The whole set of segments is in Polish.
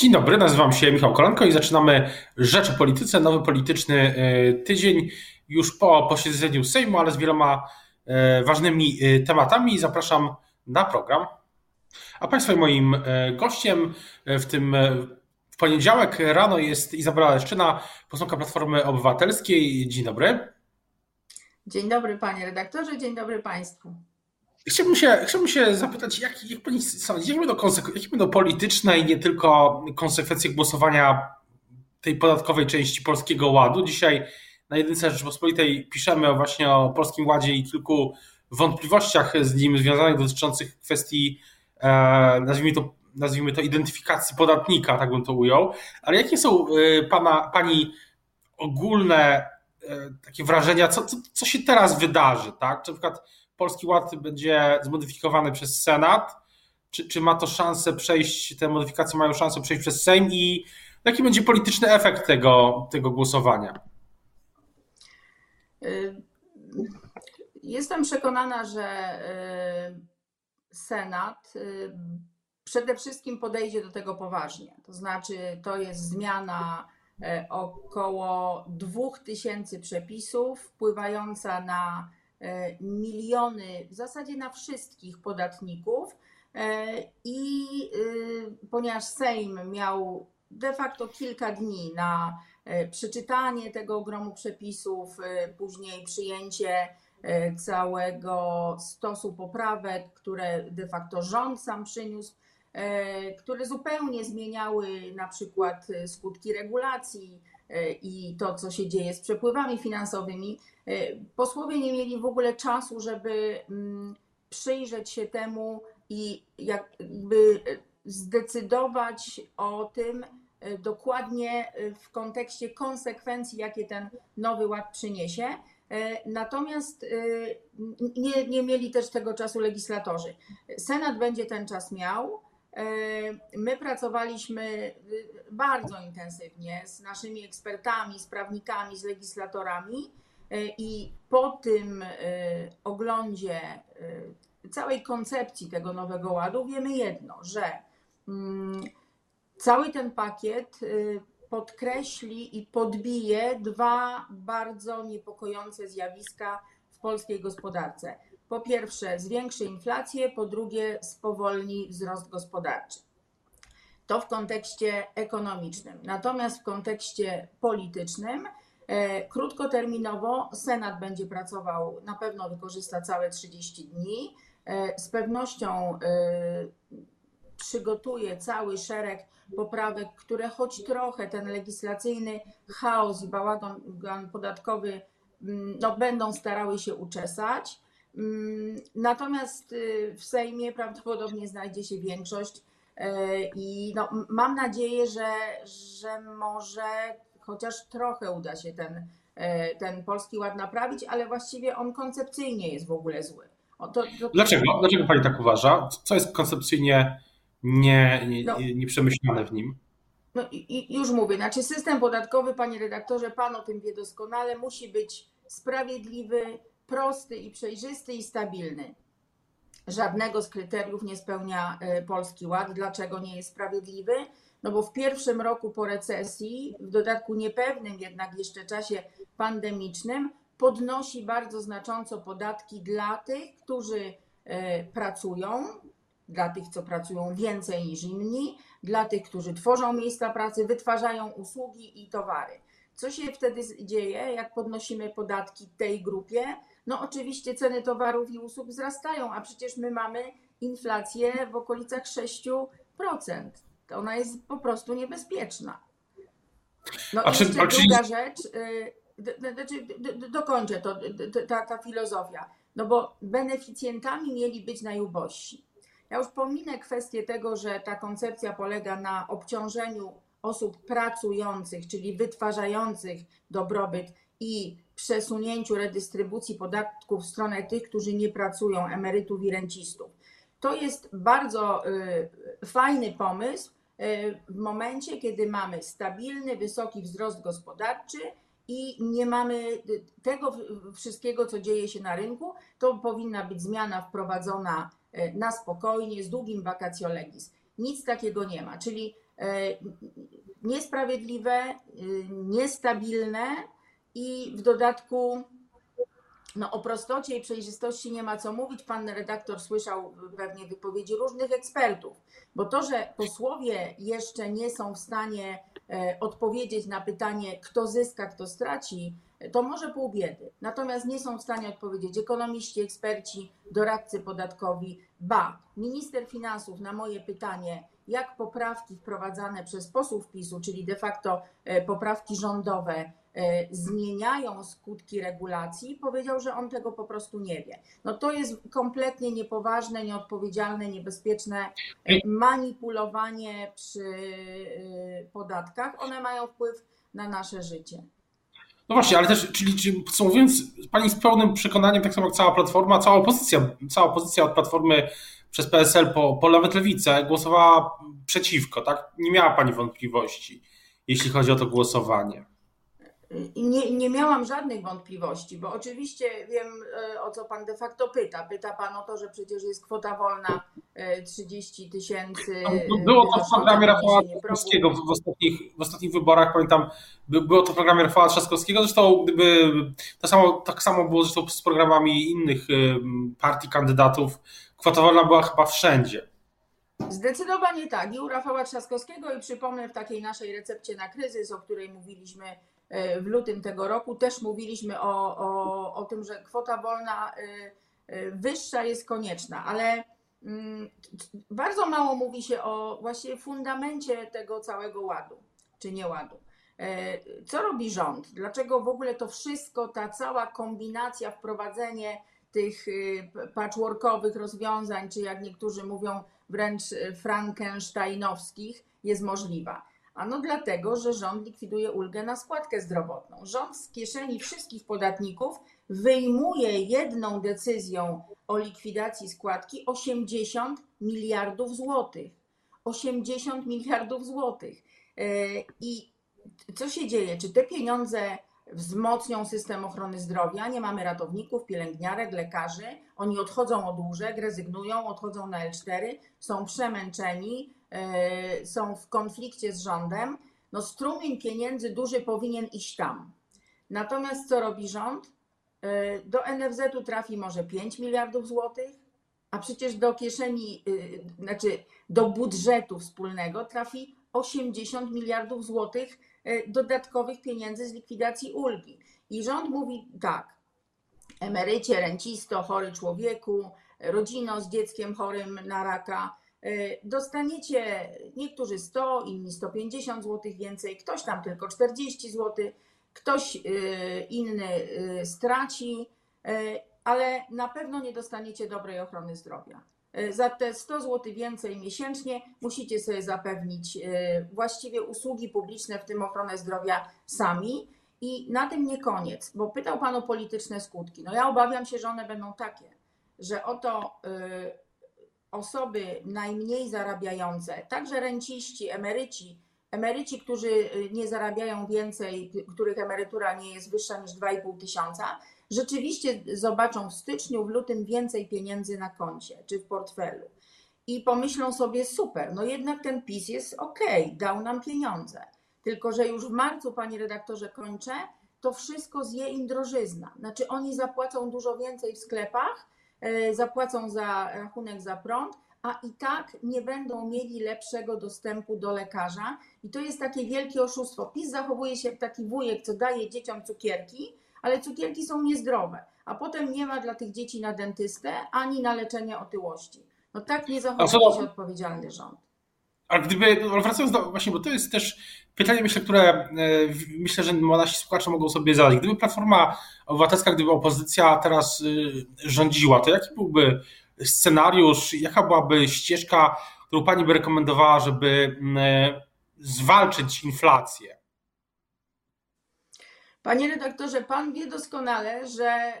Dzień dobry, nazywam się Michał Kolanko i zaczynamy Rzecz o Polityce, nowy polityczny e, tydzień już po posiedzeniu Sejmu, ale z wieloma e, ważnymi e, tematami. Zapraszam na program. A Państwa moim gościem w tym w poniedziałek rano jest Izabela Leszczyna, posłanka Platformy Obywatelskiej. Dzień dobry. Dzień dobry panie redaktorze, dzień dobry państwu. Chciałbym się, chciałbym się zapytać, jak, jak pani sądzi, jakie będą, jakie będą polityczne i nie tylko konsekwencje głosowania tej podatkowej części Polskiego Ładu? Dzisiaj na Jedynce Rzeczypospolitej piszemy właśnie o Polskim Ładzie i kilku wątpliwościach z nim związanych dotyczących kwestii, e, nazwijmy to, nazwijmy to identyfikacji podatnika, tak bym to ujął. Ale jakie są e, pana, pani ogólne e, takie wrażenia, co, co, co się teraz wydarzy, tak? Czy na przykład Polski Ład będzie zmodyfikowany przez Senat? Czy, czy ma to szansę przejść, te modyfikacje mają szansę przejść przez Sejm i jaki będzie polityczny efekt tego, tego głosowania? Y, jestem przekonana, że y, Senat y, przede wszystkim podejdzie do tego poważnie. To znaczy, to jest zmiana około 2000 przepisów, wpływająca na miliony w zasadzie na wszystkich podatników. E, I y, ponieważ Sejm miał de facto kilka dni na e, przeczytanie tego ogromu przepisów, później przyjęcie całego stosu poprawek, które de facto rząd sam przyniósł, które zupełnie zmieniały na przykład skutki regulacji i to, co się dzieje z przepływami finansowymi, E, posłowie nie mieli w ogóle czasu, żeby mm, przyjrzeć się temu i jakby zdecydować o tym e, dokładnie e, w kontekście konsekwencji, jakie ten nowy ład przyniesie. Natomiast nie, nie mieli też tego czasu legislatorzy. Senat będzie ten czas miał. My pracowaliśmy bardzo intensywnie z naszymi ekspertami, z prawnikami, z legislatorami E, I po tym e, oglądzie e, całej koncepcji tego nowego ładu wiemy jedno, że mm, cały ten pakiet podkreśli i podbije dwa bardzo niepokojące zjawiska w polskiej gospodarce. Po pierwsze, zwiększy inflację, po drugie, spowolni wzrost gospodarczy. To w kontekście ekonomicznym. Natomiast w kontekście politycznym E, krótkoterminowo Senat będzie pracował, na pewno wykorzysta całe 30 dni. E, z pewnością e, przygotuje cały szereg poprawek, które choć trochę ten legislacyjny chaos i bałagan podatkowy mm, no, będą starały się uczesać. Mm, natomiast w Sejmie prawdopodobnie znajdzie się większość i no, mam nadzieję, że, że może chociaż trochę uda się ten, e, ten polski ład naprawić, ale właściwie on koncepcyjnie jest w ogóle zły. To, to... Dlaczego? Dlaczego pani tak uważa? Co jest koncepcyjnie nie, nie, no. nieprzemyślane w nim? No i już mówię, znaczy system podatkowy, panie redaktorze, pan o tym wie doskonale, musi być sprawiedliwy, prosty i przejrzysty i stabilny. Żadnego z kryteriów nie spełnia e, Polski Ład. Dlaczego nie jest sprawiedliwy? No bo w pierwszym roku po recesji, w dodatku niepewnym jednak jeszcze czasie pandemicznym, podnosi bardzo znacząco podatki dla tych, którzy e, pracują, dla tych, co pracują więcej niż inni, dla tych, którzy tworzą miejsca pracy, wytwarzają usługi i towary. Co się wtedy dzieje, jak podnosimy podatki tej grupie? No oczywiście ceny towarów i usług wzrastają, a przecież my mamy inflację w okolicach 6% to ona jest po prostu niebezpieczna. No i jeszcze druga rzecz, y, znaczy dokończę to, ta, ta filozofia, no bo beneficjentami mieli być najubożsi. Ja już pominę kwestię tego, że ta koncepcja polega na obciążeniu osób pracujących, czyli wytwarzających dobrobyt i przesunięciu redystrybucji podatków w stronę tych, którzy nie pracują, emerytów i rencistów. To jest bardzo y, fajny pomysł, w momencie, kiedy mamy stabilny, wysoki wzrost gospodarczy i nie mamy tego wszystkiego, co dzieje się na rynku, to powinna być zmiana wprowadzona na spokojnie, z długim vacatio legis. Nic takiego nie ma, czyli niesprawiedliwe, niestabilne i w dodatku no, o prostocie i przejrzystości nie ma co mówić. Pan redaktor słyszał pewnie wypowiedzi różnych ekspertów, bo to, że posłowie jeszcze nie są w stanie e, odpowiedzieć na pytanie, kto zyska, kto straci, to może pół biedy. Natomiast nie są w stanie odpowiedzieć ekonomiści, eksperci, doradcy podatkowi. Ba, minister finansów na moje pytanie, jak poprawki wprowadzane przez posłów PiSu, czyli de facto e, poprawki rządowe, zmieniają skutki regulacji, powiedział, że on tego po prostu nie wie. No to jest kompletnie niepoważne, nieodpowiedzialne, niebezpieczne manipulowanie przy e, podatkach. One mają wpływ na nasze życie. No właśnie, ale też, czyli, czyli podsumowując, pani z pełnym przekonaniem, tak samo jak cała platforma, cała opozycja, cała opozycja od platformy przez PSL po, po nawet lewicę głosowała przeciwko, tak? Nie miała pani wątpliwości, jeśli chodzi o to głosowanie nie, nie miałam żadnych wątpliwości, bo oczywiście wiem, e, o co pan de facto pyta. Pyta pan o to, że przecież jest kwota wolna 30 e, tysięcy. Było to w programie Rafała Trzaskowskiego w ostatnich, w ostatnich wyborach, pamiętam, było to w programie Rafała Trzaskowskiego. Zresztą gdyby to samo, tak samo było zresztą z programami innych partii kandydatów. Kwota wolna była chyba wszędzie. Zdecydowanie tak. I u Rafała Trzaskowskiego i przypomnę w takiej naszej recepcie na kryzys, o której mówiliśmy w lutym tego roku też mówiliśmy o, o, o tym, że kwota wolna y, y, wyższa jest konieczna, ale mm, bardzo mało mówi się o właśnie fundamencie tego całego ładu, czy nieładu. E, co robi rząd? Dlaczego w ogóle to wszystko, ta cała kombinacja, wprowadzenie tych y, patchworkowych rozwiązań, czy jak niektórzy mówią, wręcz frankensteinowskich, jest możliwa? Ano dlatego, że rząd likwiduje ulgę na składkę zdrowotną. Rząd z kieszeni wszystkich podatników wyjmuje jedną decyzją o likwidacji składki 80 miliardów złotych. 80 miliardów złotych. E, I co się dzieje? Czy te pieniądze wzmocnią system ochrony zdrowia? Nie mamy ratowników, pielęgniarek, lekarzy. Oni odchodzą od łóżek, rezygnują, odchodzą na L4, są przemęczeni, są w konflikcie z rządem, no strumień pieniędzy duży powinien iść tam. Natomiast co robi rząd? E, do NFZ-u trafi może 5 miliardów złotych, a przecież do kieszeni, e, znaczy do budżetu wspólnego trafi 80 miliardów złotych dodatkowych pieniędzy z likwidacji ulgi. I rząd mówi tak, emerycie, rencisto, chory człowieku, rodzino z dzieckiem chorym na raka, E, dostaniecie niektórzy 100, inni 150 zł więcej, ktoś tam tylko 40 zł, ktoś e, inny e, straci, ale na pewno nie dostaniecie dobrej ochrony zdrowia. Za te 100 zł więcej miesięcznie musicie sobie zapewnić właściwie usługi publiczne, w tym ochronę zdrowia sami. I na tym nie koniec, bo pytał Pan o polityczne skutki. No ja obawiam się, że one będą takie, że oto osoby najmniej zarabiające, także renciści, emeryci, emeryci, którzy y, nie zarabiają więcej, których emerytura nie jest wyższa niż 2,5 tysiąca, rzeczywiście zobaczą w styczniu, w lutym więcej pieniędzy na koncie czy w portfelu. I pomyślą sobie, super, no jednak ten PiS jest ok, dał nam pieniądze. Tylko, że już w marcu, panie redaktorze, kończę, to wszystko zje im drożyzna. Znaczy, oni zapłacą dużo więcej w sklepach, zapłacą za rachunek za prąd, a i tak nie będą mieli lepszego dostępu do lekarza. I to jest takie wielkie oszustwo. PiS zachowuje się jak taki wujek, co daje dzieciom cukierki, ale cukierki są niezdrowe, a potem nie ma dla tych dzieci na dentystę ani na leczenie otyłości. No tak nie zachowuje się odpowiedzialny rząd. A gdyby, wracając do, właśnie, bo to jest też pytanie, myślę, które e, myślę, że nasi słuchacze mogą sobie zadać. Gdyby Platforma Obywatelska, gdyby opozycja teraz e, rządziła, to jaki byłby scenariusz, jaka byłaby ścieżka, którą Pani by rekomendowała, żeby e, zwalczyć inflację? Panie redaktorze, pan wie doskonale, że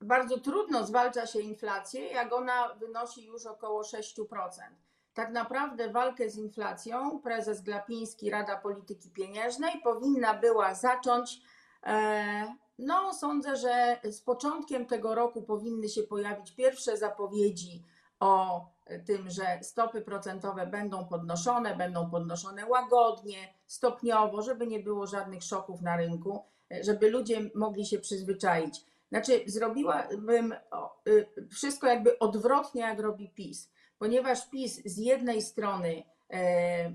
bardzo trudno zwalcza się inflację, jak ona wynosi już około 6% tak naprawdę walkę z inflacją prezes Glapiński, Rada Polityki Pieniężnej powinna była zacząć. E, no, sądzę, że z początkiem tego roku powinny się pojawić pierwsze zapowiedzi o tym, że stopy procentowe będą podnoszone, będą podnoszone łagodnie, stopniowo, żeby nie było żadnych szoków na rynku, żeby ludzie mogli się przyzwyczaić. Znaczy, zrobiłabym y, wszystko jakby odwrotnie, jak robi PiS, ponieważ PiS z jednej strony e, e,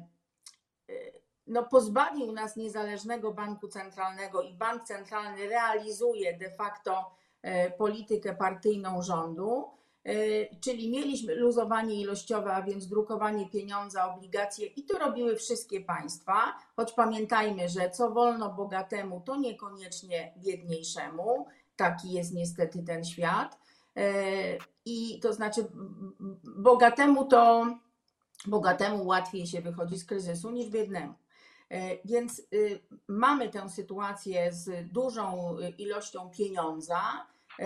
no, pozbawił nas niezależnego banku centralnego i bank centralny realizuje de facto e, politykę partyjną rządu, czyli mieliśmy luzowanie ilościowe, a więc drukowanie pieniądza, obligacje i to robiły wszystkie państwa, choć pamiętajmy, że co wolno bogatemu, to niekoniecznie biedniejszemu taki jest niestety ten świat. E, I to znaczy, bogatemu to bogatemu łatwiej się wychodzi z kryzysu niż biednemu. E, więc y, mamy tę sytuację z dużą ilością pieniądza. E,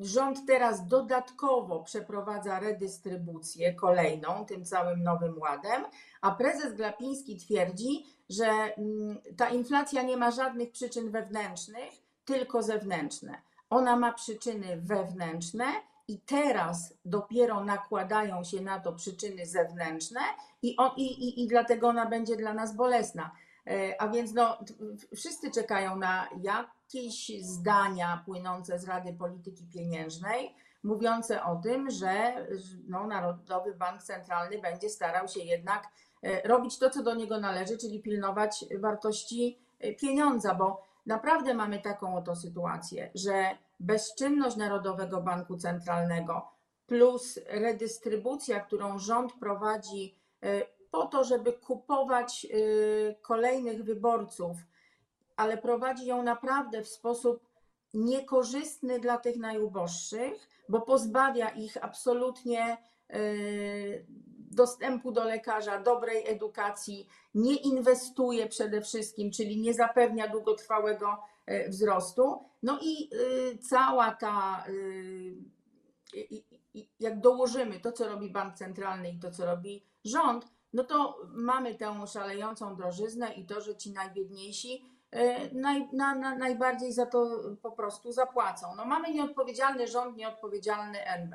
rząd teraz dodatkowo przeprowadza redystrybucję kolejną, tym całym nowym ładem, a prezes Glapiński twierdzi, że mm, ta inflacja nie ma żadnych przyczyn wewnętrznych, tylko zewnętrzne. Ona ma przyczyny wewnętrzne i teraz dopiero nakładają się na to przyczyny zewnętrzne i, on, i, i, i dlatego ona będzie dla nas bolesna. E, a więc no, wszyscy czekają na jakieś zdania płynące z Rady Polityki Pieniężnej, mówiące o tym, że no, Narodowy Bank Centralny będzie starał się jednak e, robić to, co do niego należy, czyli pilnować wartości e, pieniądza, bo naprawdę mamy taką oto sytuację, że bezczynność Narodowego Banku Centralnego plus redystrybucja, którą rząd prowadzi e, po to, żeby kupować e, kolejnych wyborców, ale prowadzi ją naprawdę w sposób niekorzystny dla tych najuboższych, bo pozbawia ich absolutnie e, dostępu do lekarza, dobrej edukacji, nie inwestuje przede wszystkim, czyli nie zapewnia długotrwałego e, wzrostu. No i e, cała ta, e, jak dołożymy to, co robi bank centralny i to, co robi rząd, no to mamy tę szalejącą drożyznę i to, że ci najbiedniejsi naj, na, na, najbardziej za to po prostu zapłacą. No mamy nieodpowiedzialny rząd, nieodpowiedzialny NB.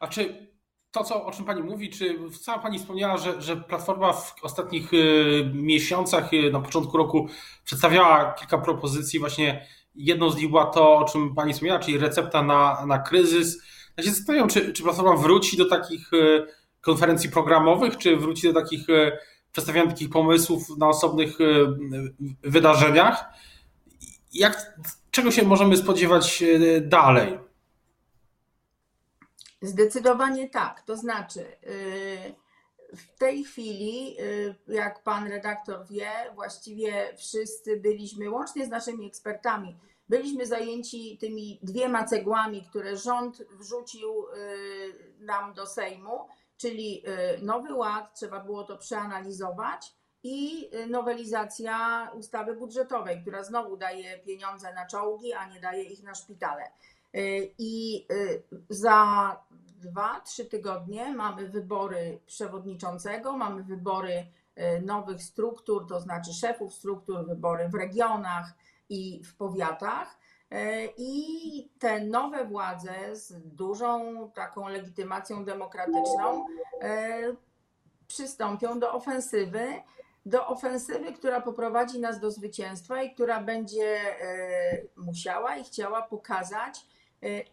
A czy to, co, o czym Pani mówi, czy sama Pani wspomniała, że, że Platforma w ostatnich y, miesiącach, y, na początku roku przedstawiała kilka propozycji, właśnie jedną z nich była to, o czym Pani wspomniała, czyli recepta na, na kryzys. Ja się zastanawiam, czy, czy Platforma wróci do takich y, konferencji programowych, czy wróci do takich przedstawiania takich pomysłów na osobnych wydarzeniach. Jak, czego się możemy spodziewać dalej? Zdecydowanie tak. To znaczy, y, w tej chwili, y, jak pan redaktor wie, właściwie wszyscy byliśmy, łącznie z naszymi ekspertami, byliśmy zajęci tymi dwiema cegłami, które rząd wrzucił y, nam do Sejmu, czyli Nowy Ład, trzeba było to przeanalizować i nowelizacja ustawy budżetowej, która znowu daje pieniądze na czołgi, a nie daje ich na szpitale. I za dwa, trzy tygodnie mamy wybory przewodniczącego, mamy wybory e, nowych struktur, to znaczy szefów struktur, wybory w regionach i w powiatach. I te nowe władze z dużą taką legitymacją demokratyczną przystąpią do ofensywy, do ofensywy, która poprowadzi nas do zwycięstwa i która będzie musiała i chciała pokazać,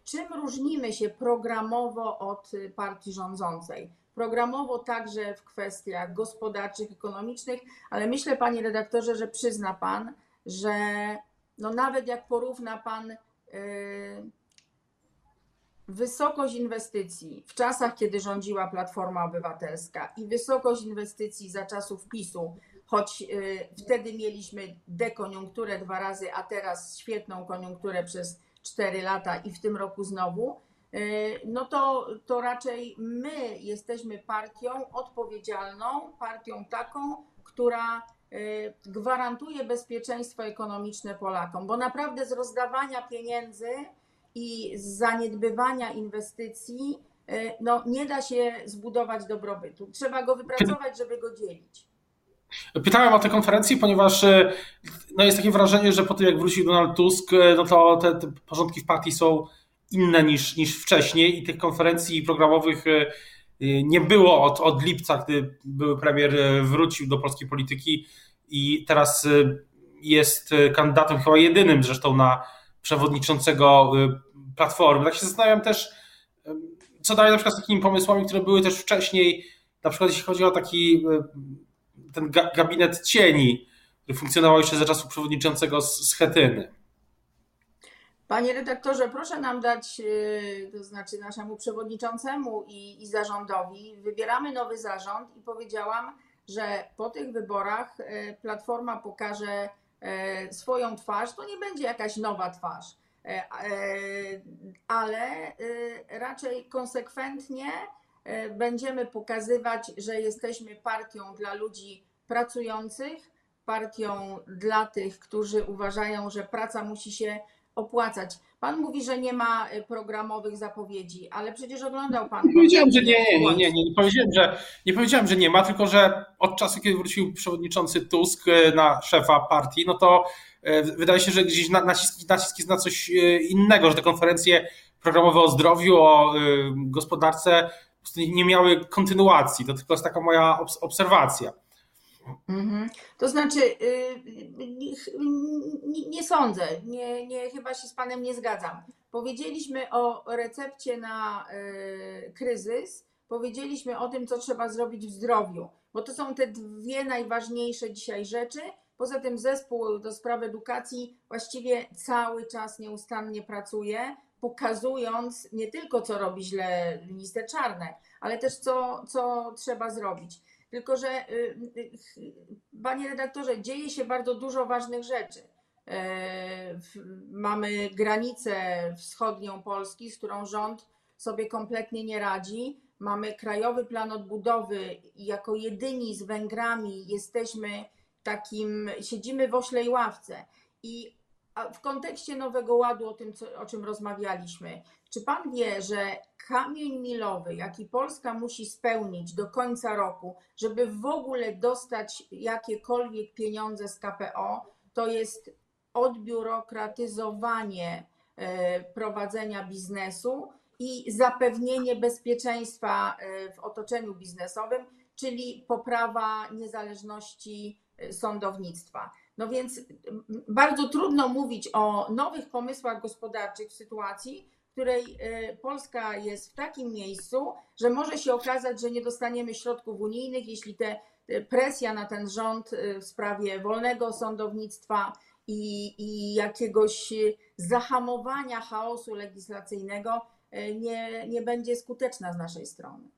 czym różnimy się programowo od partii rządzącej? Programowo także w kwestiach gospodarczych, ekonomicznych, ale myślę, panie redaktorze, że przyzna pan, że no nawet jak porówna pan yy, wysokość inwestycji w czasach, kiedy rządziła Platforma Obywatelska i wysokość inwestycji za czasów PiSu, choć yy, wtedy mieliśmy dekoniunkturę dwa razy, a teraz świetną koniunkturę przez 4 lata i w tym roku znowu, e, no to, to raczej my jesteśmy partią odpowiedzialną, partią taką, która e, gwarantuje bezpieczeństwo ekonomiczne Polakom, bo naprawdę z rozdawania pieniędzy i z zaniedbywania inwestycji e, no, nie da się zbudować dobrobytu. Trzeba go wypracować, żeby go dzielić. Pytałem o tę konferencję, ponieważ no jest takie wrażenie, że po tym jak wrócił Donald Tusk, no to te, te porządki w partii są inne niż, niż wcześniej i tych konferencji programowych nie było od, od lipca, gdy były premier wrócił do polskiej polityki i teraz jest kandydatem chyba jedynym zresztą na przewodniczącego Platformy. Tak się zastanawiam też, co dalej na przykład z takimi pomysłami, które były też wcześniej, na przykład jeśli chodzi o taki ten gabinet cieni, który funkcjonował jeszcze za czasów przewodniczącego Schetyny. Panie redaktorze, proszę nam dać, y, to znaczy naszemu przewodniczącemu i, i zarządowi, wybieramy nowy zarząd i powiedziałam, że po tych wyborach y, Platforma pokaże y, swoją twarz. To nie będzie jakaś nowa twarz, ale raczej konsekwentnie będziemy pokazywać, że jesteśmy partią dla ludzi pracujących, partią dla tych, którzy uważają, że praca musi się opłacać. Pan mówi, że nie ma y, programowych zapowiedzi, ale przecież oglądał Pan. Nie powiedziałem, że nie, nie, nie, nie, nie, powiedziałem, że, nie powiedziałem, że nie ma, tylko że od czasu, kiedy wrócił przewodniczący Tusk y, na szefa partii, no to wydaje się, że gdzieś nacisk, nacisk jest na coś innego, że te konferencje programowe o zdrowiu, o gospodarce nie miały kontynuacji. To tylko jest taka moja obserwacja. Mhm. To znaczy, y, nie, nie sądzę, nie, nie, chyba się z Panem nie zgadzam. Powiedzieliśmy o recepcie na y, kryzys, powiedzieliśmy o tym, co trzeba zrobić w zdrowiu, bo to są te dwie najważniejsze dzisiaj rzeczy. Poza tym zespół do spraw edukacji właściwie cały czas nieustannie pracuje, pokazując nie tylko, co robi źle minister Czarnek, ale też co, co trzeba zrobić. Tylko, że y, y, panie redaktorze, dzieje się bardzo dużo ważnych rzeczy. E, mamy granicę wschodnią Polski, z którą rząd sobie kompletnie nie radzi. Mamy krajowy plan odbudowy i jako jedyni z Węgrami jesteśmy takim, siedzimy w oślej ławce. I w kontekście Nowego Ładu, o tym, co, o czym rozmawialiśmy, czy pan wie, że kamień milowy, jaki Polska musi spełnić do końca roku, żeby w ogóle dostać jakiekolwiek pieniądze z KPO, to jest odbiurokratyzowanie e, prowadzenia biznesu i zapewnienie bezpieczeństwa e, w otoczeniu biznesowym, czyli poprawa niezależności sądownictwa. No więc bardzo trudno mówić o nowych pomysłach gospodarczych w sytuacji, w której e, Polska jest w takim miejscu, że może się okazać, że nie dostaniemy środków unijnych, jeśli te presja na ten rząd e, w sprawie wolnego sądownictwa i, i jakiegoś zahamowania chaosu legislacyjnego e, nie, nie będzie skuteczna z naszej strony.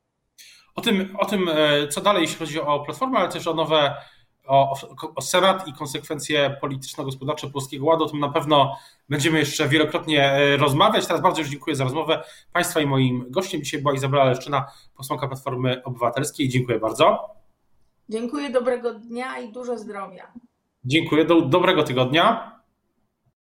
O tym, o tym, co dalej, jeśli chodzi o Platformę, ale też o nowe o, o Senat i konsekwencje polityczno-gospodarcze Polskiego Ładu. O tym na pewno będziemy jeszcze wielokrotnie e, rozmawiać. Teraz bardzo już dziękuję za rozmowę Państwa i moim gościem dzisiaj była Izabela Leszczyna, posłanka Platformy Obywatelskiej. Dziękuję bardzo. Dziękuję, dobrego dnia i dużo zdrowia. Dziękuję, do, dobrego tygodnia.